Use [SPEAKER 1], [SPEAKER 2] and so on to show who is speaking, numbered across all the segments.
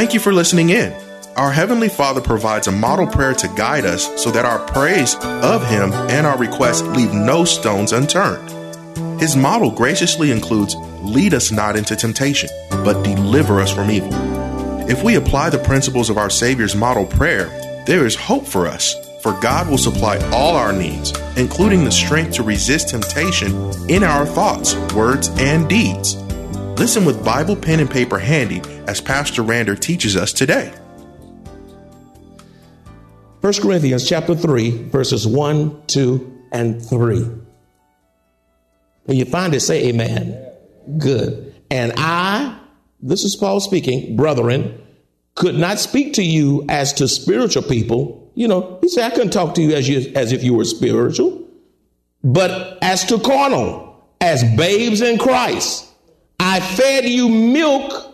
[SPEAKER 1] Thank you for listening in. Our Heavenly Father provides a model prayer to guide us so that our praise of Him and our requests leave no stones unturned. His model graciously includes lead us not into temptation, but deliver us from evil. If we apply the principles of our Savior's model prayer, there is hope for us, for God will supply all our needs, including the strength to resist temptation in our thoughts, words, and deeds. Listen with Bible, pen, and paper handy as Pastor Draper teaches us today.
[SPEAKER 2] 1 Corinthians chapter 3, verses 1, 2, and 3. When you find it, say amen. Good. And I, this is Paul speaking, brethren, could not speak to you as to spiritual people. You know, he said, I couldn't talk to you as, you, as if you were spiritual, but as to carnal, as babes in Christ. I fed you milk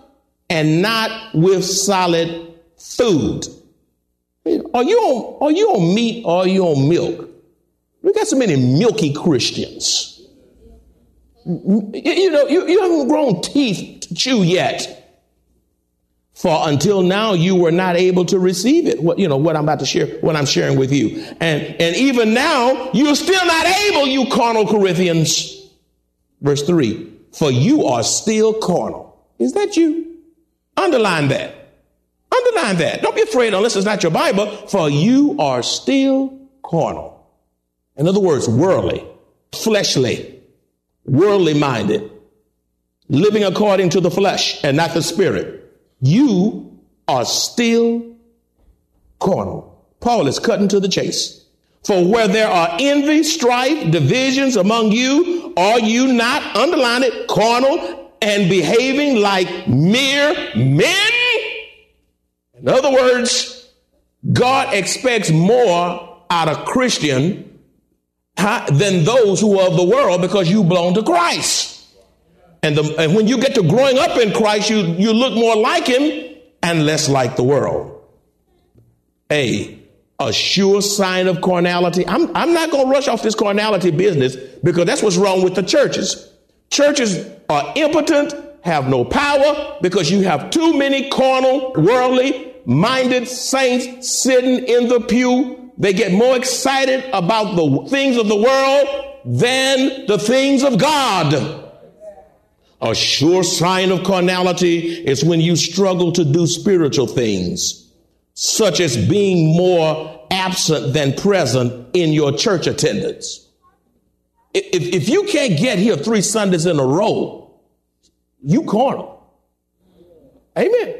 [SPEAKER 2] and not with solid food. Are you on, are you on meat or are you on milk? We got so many milky Christians. You know, you, you haven't grown teeth to chew yet. For until now, you were not able to receive it. What, you know, what I'm about to share, what I'm sharing with you. And, and even now, you're still not able, you carnal Corinthians. Verse three, for you are still carnal. Is that you? Underline that. Underline that. Don't be afraid unless it's not your Bible, for you are still carnal. In other words, worldly, fleshly, worldly minded, living according to the flesh and not the spirit. You are still carnal. Paul is cutting to the chase. For where there are envy, strife, divisions among you, are you not, underline it, carnal and behaving like mere men? In other words, God expects more out of Christian than those who are of the world because you belong to Christ. And, the, and when you get to growing up in Christ, you, you look more like him and less like the world. A, a sure sign of carnality. I'm, I'm not going to rush off this carnality business because that's what's wrong with the churches. Churches are impotent, have no power because you have too many carnal, worldly minded saints sitting in the pew. They get more excited about the things of the world than the things of God. A sure sign of carnality is when you struggle to do spiritual things, such as being more absent than present in your church attendance. If, if you can't get here three Sundays in a row, you carnal. Amen.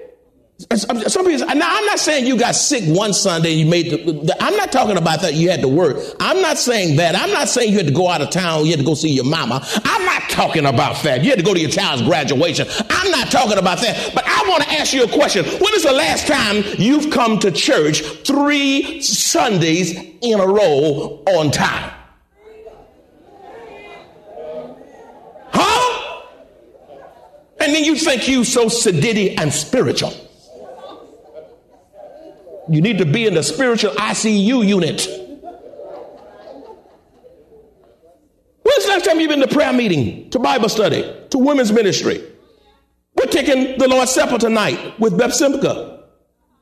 [SPEAKER 2] Some people, now I'm not saying you got sick one Sunday, you made the, I'm not talking about that you had to work. I'm not saying that. I'm not saying you had to go out of town, you had to go see your mama. I'm not talking about that. You had to go to your child's graduation. I'm not talking about that. But I want to ask you a question. When is the last time you've come to church three Sundays in a row on time? Huh? And then you think you so sedity and spiritual. You need to be in the spiritual ICU unit. When's the last time you've been to prayer meeting, to Bible study, to women's ministry? We're taking the Lord's Supper tonight with Beth Simcha,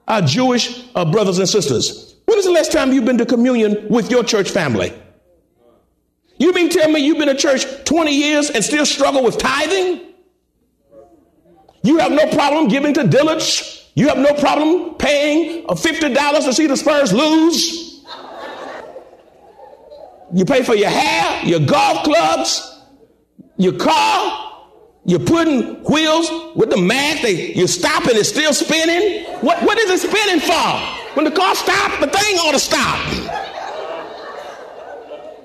[SPEAKER 2] our Jewish uh, brothers and sisters. When is the last time you've been to communion with your church family? You mean tell me you've been to church 20 years and still struggle with tithing? You have no problem giving to Dillard's you have no problem paying $50 to see the Spurs lose. You pay for your hair, your golf clubs, your car. You're putting wheels with the mag. They, you stop and it's still spinning. What, what is it spinning for? When the car stops, the thing ought to stop.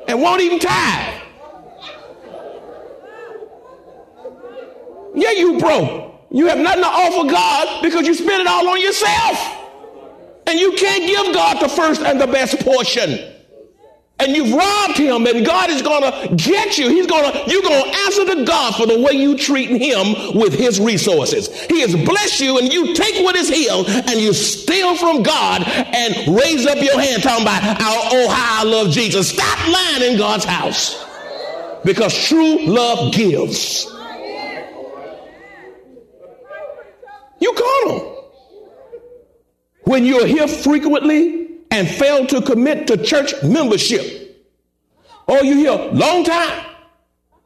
[SPEAKER 2] and won't even tithe. Yeah, you broke. You have nothing to offer God because you spend it all on yourself. And you can't give God the first and the best portion. And you've robbed him, and God is gonna get you. He's gonna, you're gonna answer to God for the way you treat him with his resources. He has blessed you, and you take what is his, and you steal from God and raise up your hand talking about how, oh, how I love Jesus. Stop lying in God's house. Because true love gives. You carnal. When you're here frequently and fail to commit to church membership, oh, you here long time.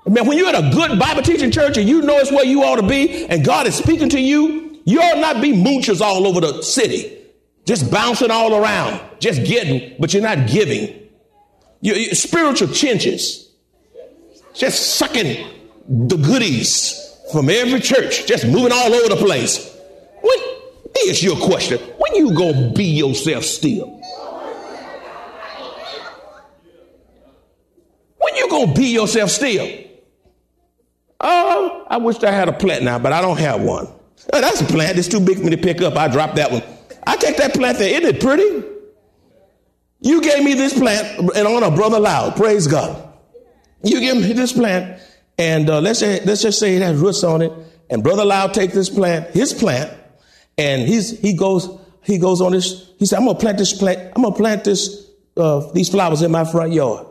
[SPEAKER 2] Man, when you're at a good Bible teaching church and you know it's where you ought to be and God is speaking to you, you ought not be moochers all over the city, just bouncing all around, just getting, but you're not giving. You're, you're spiritual chinches, just sucking the goodies from every church, just moving all over the place. When, here's your question. When you gonna be yourself still? When you gonna be yourself still? Oh, I wish I had a plant now, but I don't have one. Oh, that's a plant. It's too big for me to pick up. I drop that one. I take that plant there. Isn't it pretty? You gave me this plant and on a brother loud. Praise God. You give me this plant, and uh, let's say let's just say it has roots on it. And brother Loud take this plant, his plant, and he's, he goes, he goes on this, he said, I'm going to plant this plant, I'm going to plant this, uh, these flowers in my front yard.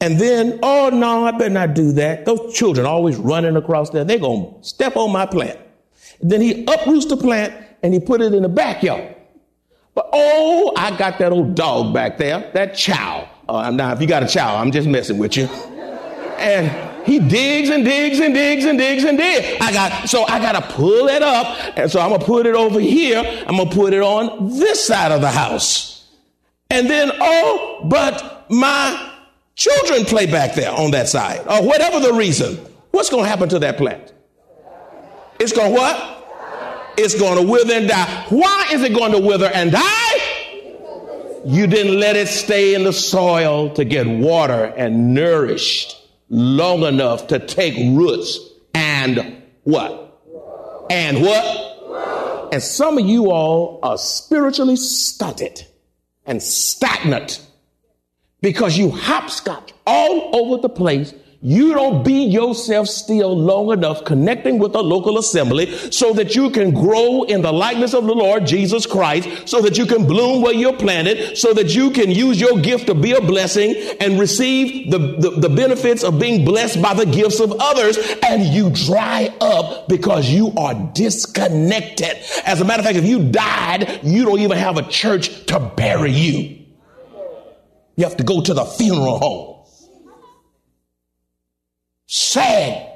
[SPEAKER 2] And then, oh no, I better not do that. Those children always running across there. They're going to step on my plant. And then he uproots the plant and he put it in the backyard. But oh, I got that old dog back there, that chow. Uh, now, if you got a chow, I'm just messing with you. And he digs and digs and digs and digs and digs. I got, so I got to pull it up. And so I'm to put it over here. I'm to put it on this side of the house. And then, oh, but my children play back there on that side or whatever the reason. What's to happen to that plant? It's to what? It's to wither and die. Why is it going to wither and die? You didn't let it stay in the soil to get water and nourished long enough to take roots and what? And what? And some of you all are spiritually stunted and stagnant because you hopscotch all over the place you don't be yourself still long enough connecting with a local assembly so that you can grow in the likeness of the Lord Jesus Christ, so that you can bloom where you're planted, so that you can use your gift to be a blessing and receive the, the, the benefits of being blessed by the gifts of others, and you dry up because you are disconnected. As a matter of fact, if you died, you don't even have a church to bury you. You have to go to the funeral home. Sad.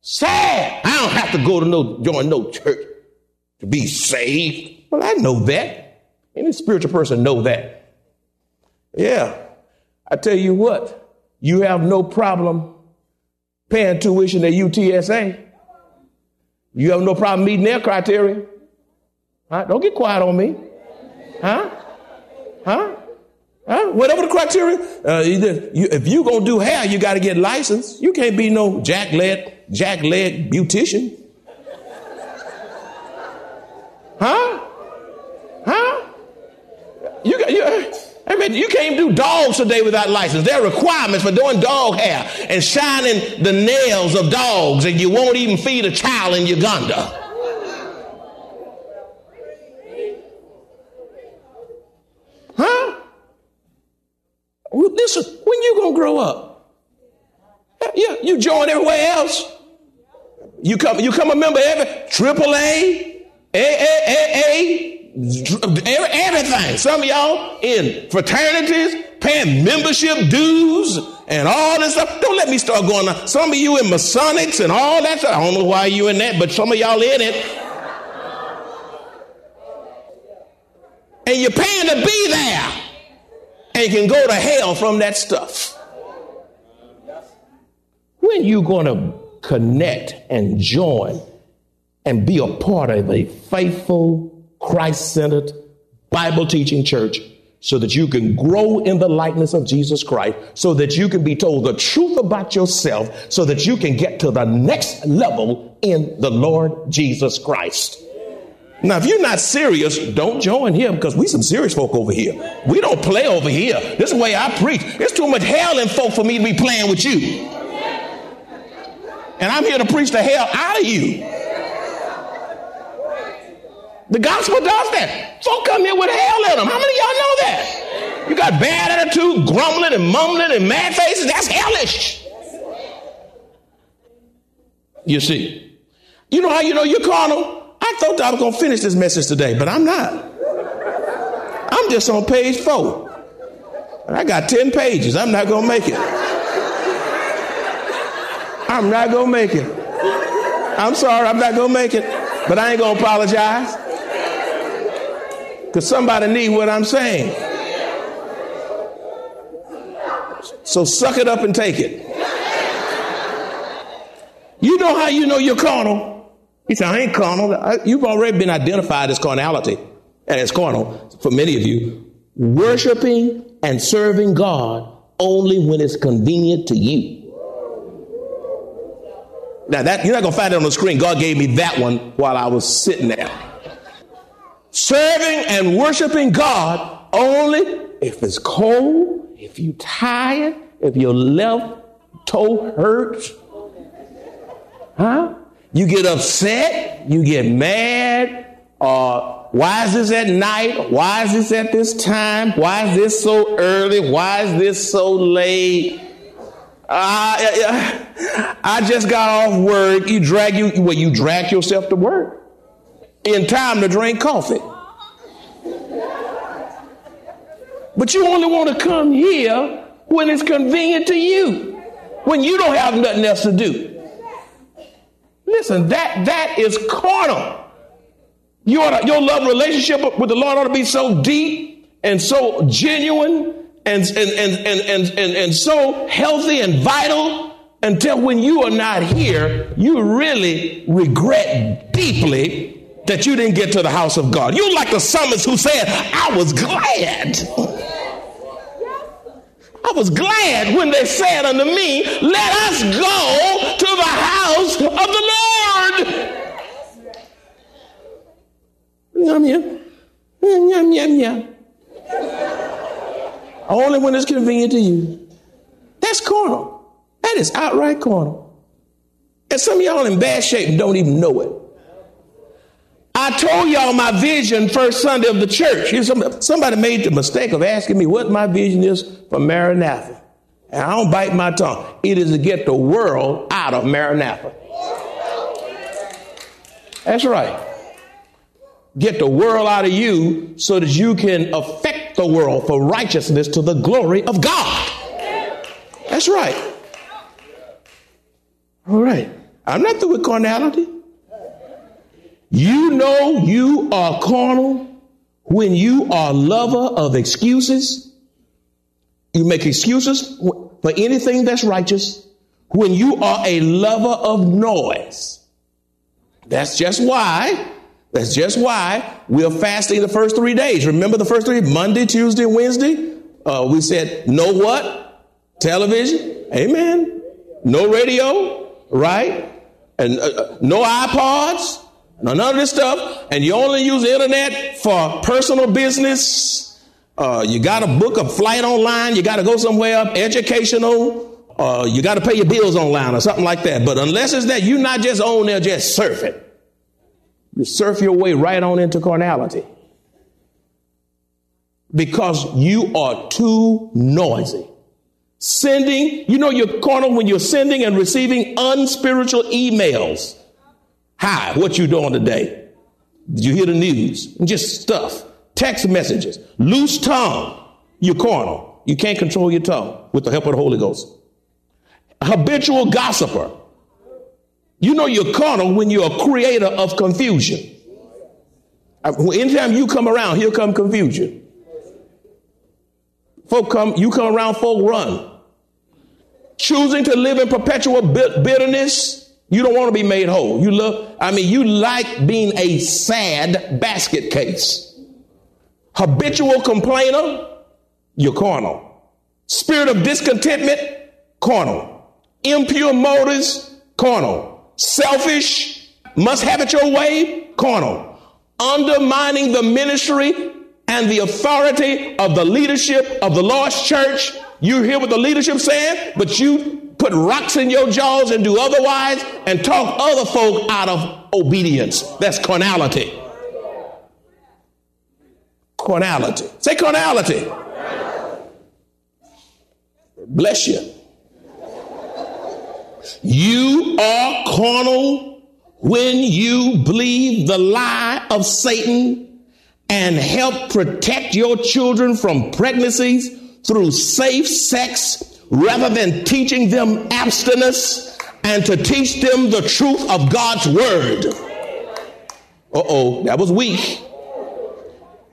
[SPEAKER 2] Sad. I don't have to go to no join no church to be saved. Well, I know that. Any spiritual person know that. Yeah. I tell you what, you have no problem paying tuition at UTSA. You have no problem meeting their criteria. Huh? Don't get quiet on me. Huh? Huh? Huh? Whatever the criteria, uh, either you, if you gonna do hair, you got to get licensed. You can't be no jack leg, jack leg beautician. Huh? Huh? You you. I mean, you can't do dogs today without license. There are requirements for doing dog hair and shining the nails of dogs, and you won't even feed a child in Uganda. Listen, when you gonna grow up? Yeah, you join everywhere else. You come, you come a member of every triple A, A, A, A, A, everything. Some of y'all in fraternities, paying membership dues and all this stuff. Don't let me start going on. Some of you in Masonics and all that stuff. I don't know why you in that, but some of y'all in it. And you're paying to be there and can go to hell from that stuff. When you going to connect and join and be a part of a faithful, Christ centered, Bible teaching church so that you can grow in the likeness of Jesus Christ, so that you can be told the truth about yourself, so that you can get to the next level in the Lord Jesus Christ. Now, if you're not serious, don't join here because we some serious folk over here. We don't play over here. This is the way I preach. There's too much hell in folk for me to be playing with you. And I'm here to preach the hell out of you. The gospel does that. Folk come here with hell in them. How many of y'all know that? You got bad attitude, grumbling and mumbling and mad faces. That's hellish. You see. You know how you know you're carnal? I thought I was going to finish this message today, but I'm not. I'm just on page four. And I got 10 pages. I'm not going to make it. I'm not going to make it. I'm sorry, I'm not going to make it. But I ain't going to apologize. Because somebody need what I'm saying. So suck it up and take it. You know how you know you're carnal? He said, I ain't carnal. You've already been identified as carnality and as carnal for many of you. Worshiping and serving God only when it's convenient to you. Now that you're not gonna find it on the screen. God gave me that one while I was sitting there. Serving and worshiping God only if it's cold, if you're tired, if your left toe hurts. Huh? You get upset, you get mad, uh, why is this at night? Why is this at this time? Why is this so early? Why is this so late? Uh, I just got off work. You drag you well, you drag yourself to work in time to drink coffee. But you only want to come here when it's convenient to you, when you don't have nothing else to do. Listen, that that is carnal. You to, your love relationship with the Lord ought to be so deep and so genuine and and, and, and, and, and, and so healthy and vital until when you are not here, you really regret deeply that you didn't get to the house of God. You like the psalmist who said, I was glad. I was glad when they said unto me, Let us go to the house of the Lord. Yum, yum. Yum, yum, yum. Only when it's convenient to you. That's carnal. That is outright carnal. And some of y'all in bad shape don't even know it. I told y'all my vision first Sunday of the church. Somebody made the mistake of asking me what my vision is for Maranatha. And I don't bite my tongue. It is to get the world out of Maranatha. That's right. Get the world out of you so that you can affect the world for righteousness to the glory of God. That's right. All right. I'm not through with carnality. You know you are carnal when you are lover of excuses. You make excuses for anything that's righteous. When you are a lover of noise. That's just why. That's just why we're fasting the first three days. Remember the first three? Monday, Tuesday, Wednesday. Uh, we said no what? Television. Amen. No radio. Right? And uh, uh no iPods none of this stuff, and you only use the internet for personal business. Uh, you got to book a flight online. You got to go somewhere up, educational. Uh, you got to pay your bills online or something like that. But unless it's that, you're not just on there just surfing. You surf your way right on into carnality because you are too noisy. Sending, you know, you're carnal when you're sending and receiving unspiritual emails Hi, what you doing today? Did you hear the news? Just stuff. Text messages. Loose tongue. You're carnal. You can't control your tongue with the help of the Holy Ghost. habitual gossiper. You know you're carnal when you're a creator of confusion. Uh, anytime you come around, here come confusion. Folk come, you come around, folk run. Choosing to live in perpetual bitterness you don't want to be made whole. You love, I mean, you like being a sad basket case. Habitual complainer. you're carnal. Spirit of discontentment, carnal. Impure motives, carnal. Selfish, must have it your way, carnal. Undermining the ministry and the authority of the leadership of the Lord's church. You hear what the leadership saying, but you put rocks in your jaws and do otherwise and talk other folk out of obedience. That's carnality. Carnality. Say carnality. Bless you. You are carnal when you believe the lie of Satan and help protect your children from pregnancies through safe sex rather than teaching them abstinence and to teach them the truth of God's word. Uh oh, that was weak.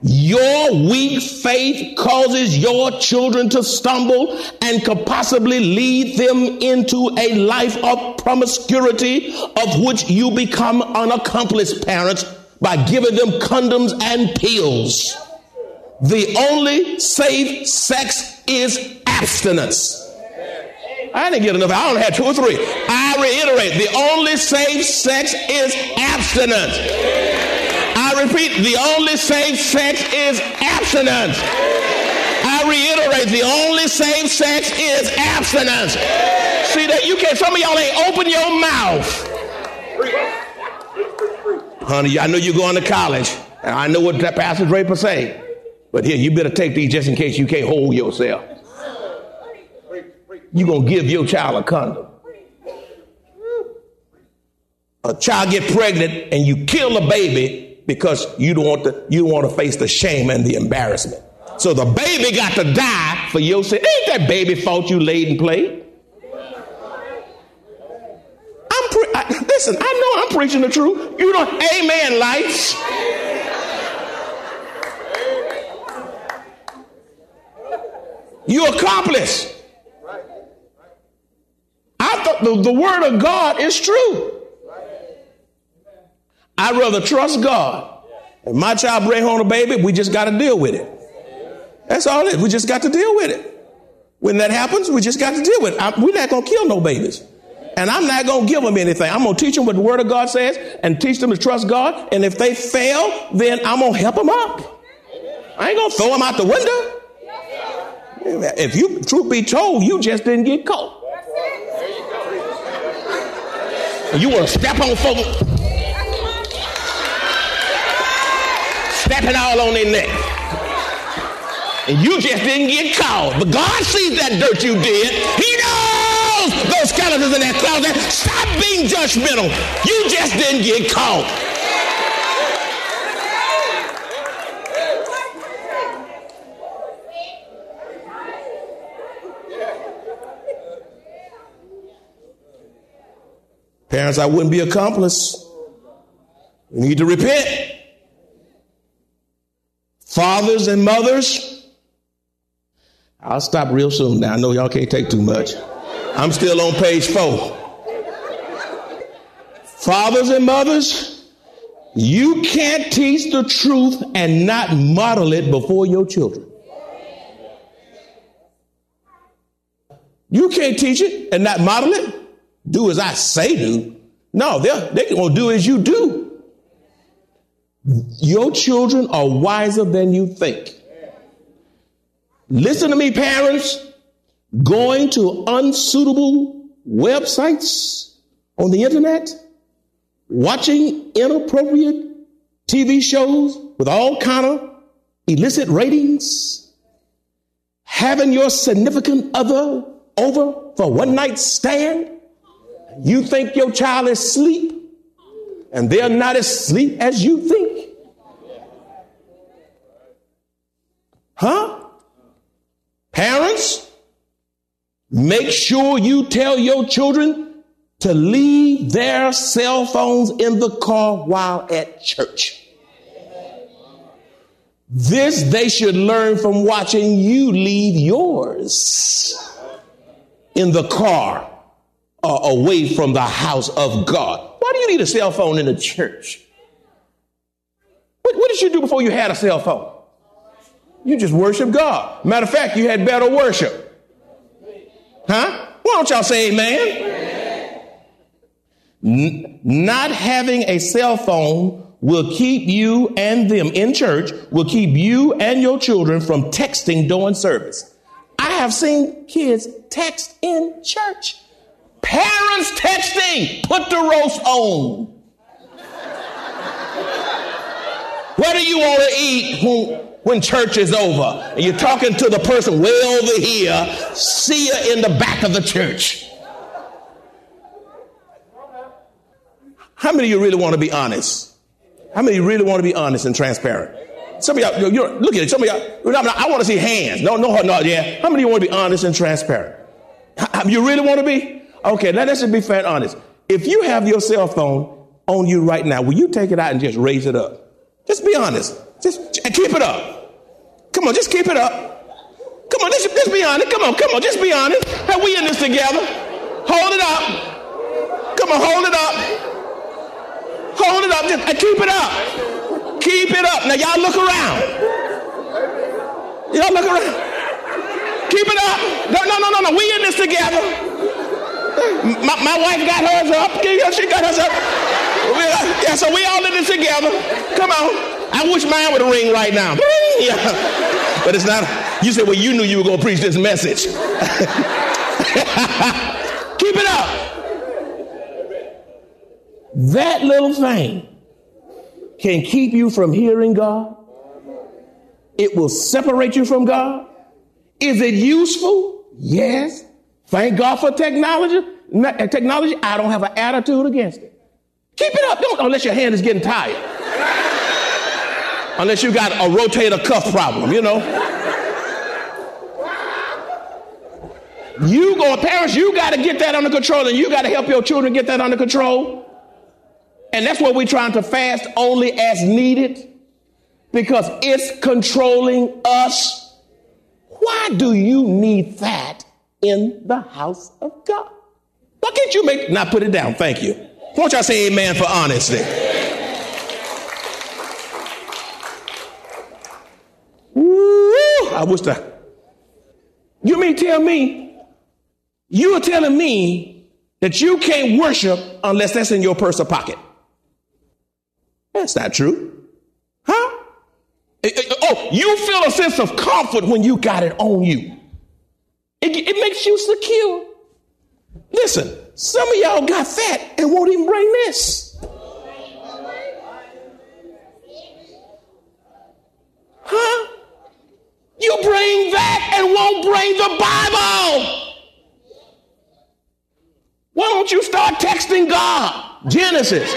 [SPEAKER 2] Your weak faith causes your children to stumble and could possibly lead them into a life of promiscuity of which you become unaccomplished parents by giving them condoms and pills. The only safe sex is abstinence. I didn't get enough. I only had two or three. I reiterate, the only safe sex is abstinence. I repeat, the only safe sex is abstinence. I reiterate, the only safe sex is abstinence. See that you can't, some of y'all ain't open your mouth. Honey, I know you're going to college, and I know what that Pastor Draper say. But here, you better take these just in case you can't hold yourself you're going to give your child a condom. A child get pregnant and you kill a baby because you don't want to, you don't want to face the shame and the embarrassment. So the baby got to die for your sin. Ain't that baby fault you laid and played? I'm pre- I, listen, I know I'm preaching the truth. You know, amen, lights. You accomplish. The, the word of God is true. I'd rather trust God. If my child bring home a baby, we just got to deal with it. That's all it. We just got to deal with it. When that happens, we just got to deal with it. I, we're not going to kill no babies. And I'm not going to give them anything. I'm going to teach them what the Word of God says and teach them to trust God. And if they fail, then I'm going to help them up. I ain't going to throw them out the window. If you, truth be told, you just didn't get caught. You want to step on folks, stepping all on their neck. And you just didn't get caught. But God sees that dirt you did. He knows those skeletons in that closet. Stop being judgmental. You just didn't get caught. Parents, I wouldn't be accomplice. We need to repent. Fathers and mothers, I'll stop real soon now. I know y'all can't take too much. I'm still on page four. Fathers and mothers, you can't teach the truth and not model it before your children. You can't teach it and not model it do as I say do. No, they're, they're going to do as you do. Your children are wiser than you think. Listen to me, parents. Going to unsuitable websites on the internet, watching inappropriate TV shows with all kind of illicit ratings, having your significant other over for one night stand, you think your child is asleep, and they're not as asleep as you think. Huh? Parents, make sure you tell your children to leave their cell phones in the car while at church. This they should learn from watching you leave yours in the car uh, away from the house of God. Why do you need a cell phone in the church? What, what did you do before you had a cell phone? You just worship God. Matter of fact, you had better worship. Huh? Why don't y'all say amen? N- not having a cell phone will keep you and them in church, will keep you and your children from texting during service. I have seen kids text in church. Parents texting, put the roast on. What do you want to eat when, when church is over? And you're talking to the person way over here. See you in the back of the church. How many of you really want to be honest? How many of you really want to be honest and transparent? Some of y'all, you're, look at it. Some of y'all, I want to see hands. No, no, no, yeah. How many of you want to be honest and transparent? You really want to be? Okay, now let's just be fair and honest. If you have your cell phone on you right now, will you take it out and just raise it up? Just be honest. Just keep it up. Come on, just keep it up. Come on, just, just be honest. Come on, come on, just be honest. Hey, we in this together. Hold it up. Come on, hold it up. Hold it up. Just keep it up. Keep it up. Now y'all look around. Y'all look around. Keep it up. No, no, no, no, no. We in this together. My, my wife got hers up. She got hers up. Uh, yeah, so we all in this together. Come on. I wish mine would ring right now. Yeah. But it's not. You said, well, you knew you were going to preach this message. Keep it up. That little thing can keep you from hearing God. It will separate you from God. Is it useful? Yes. Thank God for technology. Technology, I don't have an attitude against it. Keep it up. Don't unless your hand is getting tired. unless you got a rotator cuff problem, you know. You go, parents, you got to get that under control, and you got to help your children get that under control. And that's what we're trying to fast only as needed because it's controlling us. Why do you need that in the house of God? Why can't you make, not put it down? Thank you. Won't y'all say amen for honesty? Woo, I wish that. You mean tell me, you are telling me that you can't worship unless that's in your purse or pocket. That's not true. Huh? Eh, eh, oh, you feel a sense of comfort when you got it on you. It, it makes you secure. Listen, some of y'all got fat and won't even bring this. Huh? You bring that and won't bring the Bible. Why don't you start texting God? Genesis,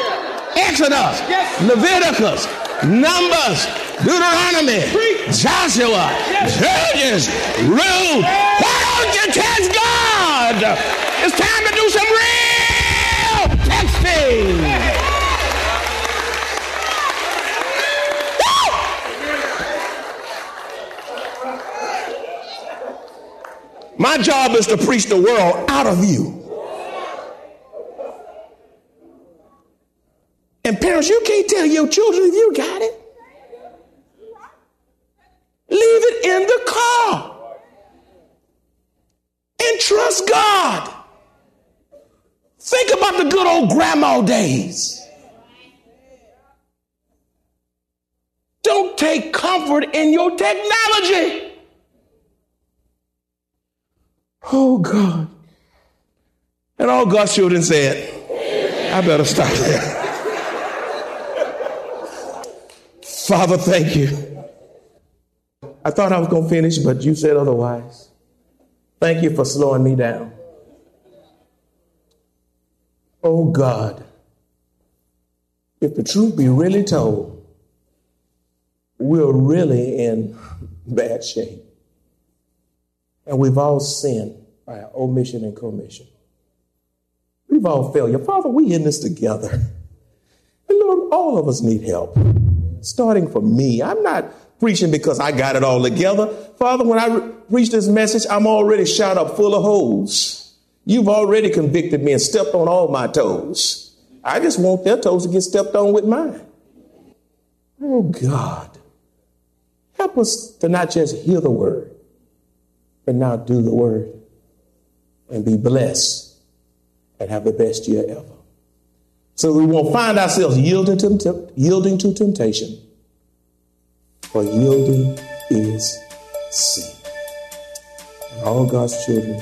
[SPEAKER 2] Exodus, Leviticus, Numbers, Deuteronomy, Joshua, Judges, Ruth. Why don't you text God? It's time to do some real texting. My job is to preach the world out of you. And parents, you can't tell your children if you got it. Leave it in the car trust God. Think about the good old grandma days. Don't take comfort in your technology. Oh God. And all God's children said, I better stop there. Father, thank you. I thought I was going to finish, but you said otherwise. Thank you for slowing me down. Oh God, if the truth be really told, we're really in bad shape. And we've all sinned by omission and commission. We've all failed. Father, we in this together. And Lord, all of us need help starting from me. I'm not preaching because I got it all together. Father, when I re- preach this message, I'm already shot up full of holes. You've already convicted me and stepped on all my toes. I just want their toes to get stepped on with mine. Oh God, Help us to not just hear the word, but now do the word and be blessed and have the best year ever. So we won't find ourselves yielding to, yielding to temptation, for yielding is sin. All God's children.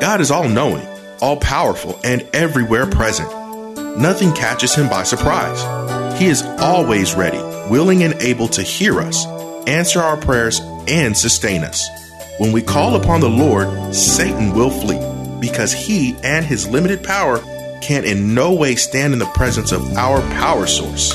[SPEAKER 1] God is all knowing, all powerful, and everywhere present. Nothing catches him by surprise. He is always ready, willing, and able to hear us, answer our prayers, and sustain us. When we call upon the Lord, Satan will flee because he and his limited power can in no way stand in the presence of our power source.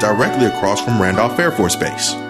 [SPEAKER 1] directly across from Randolph Air Force Base.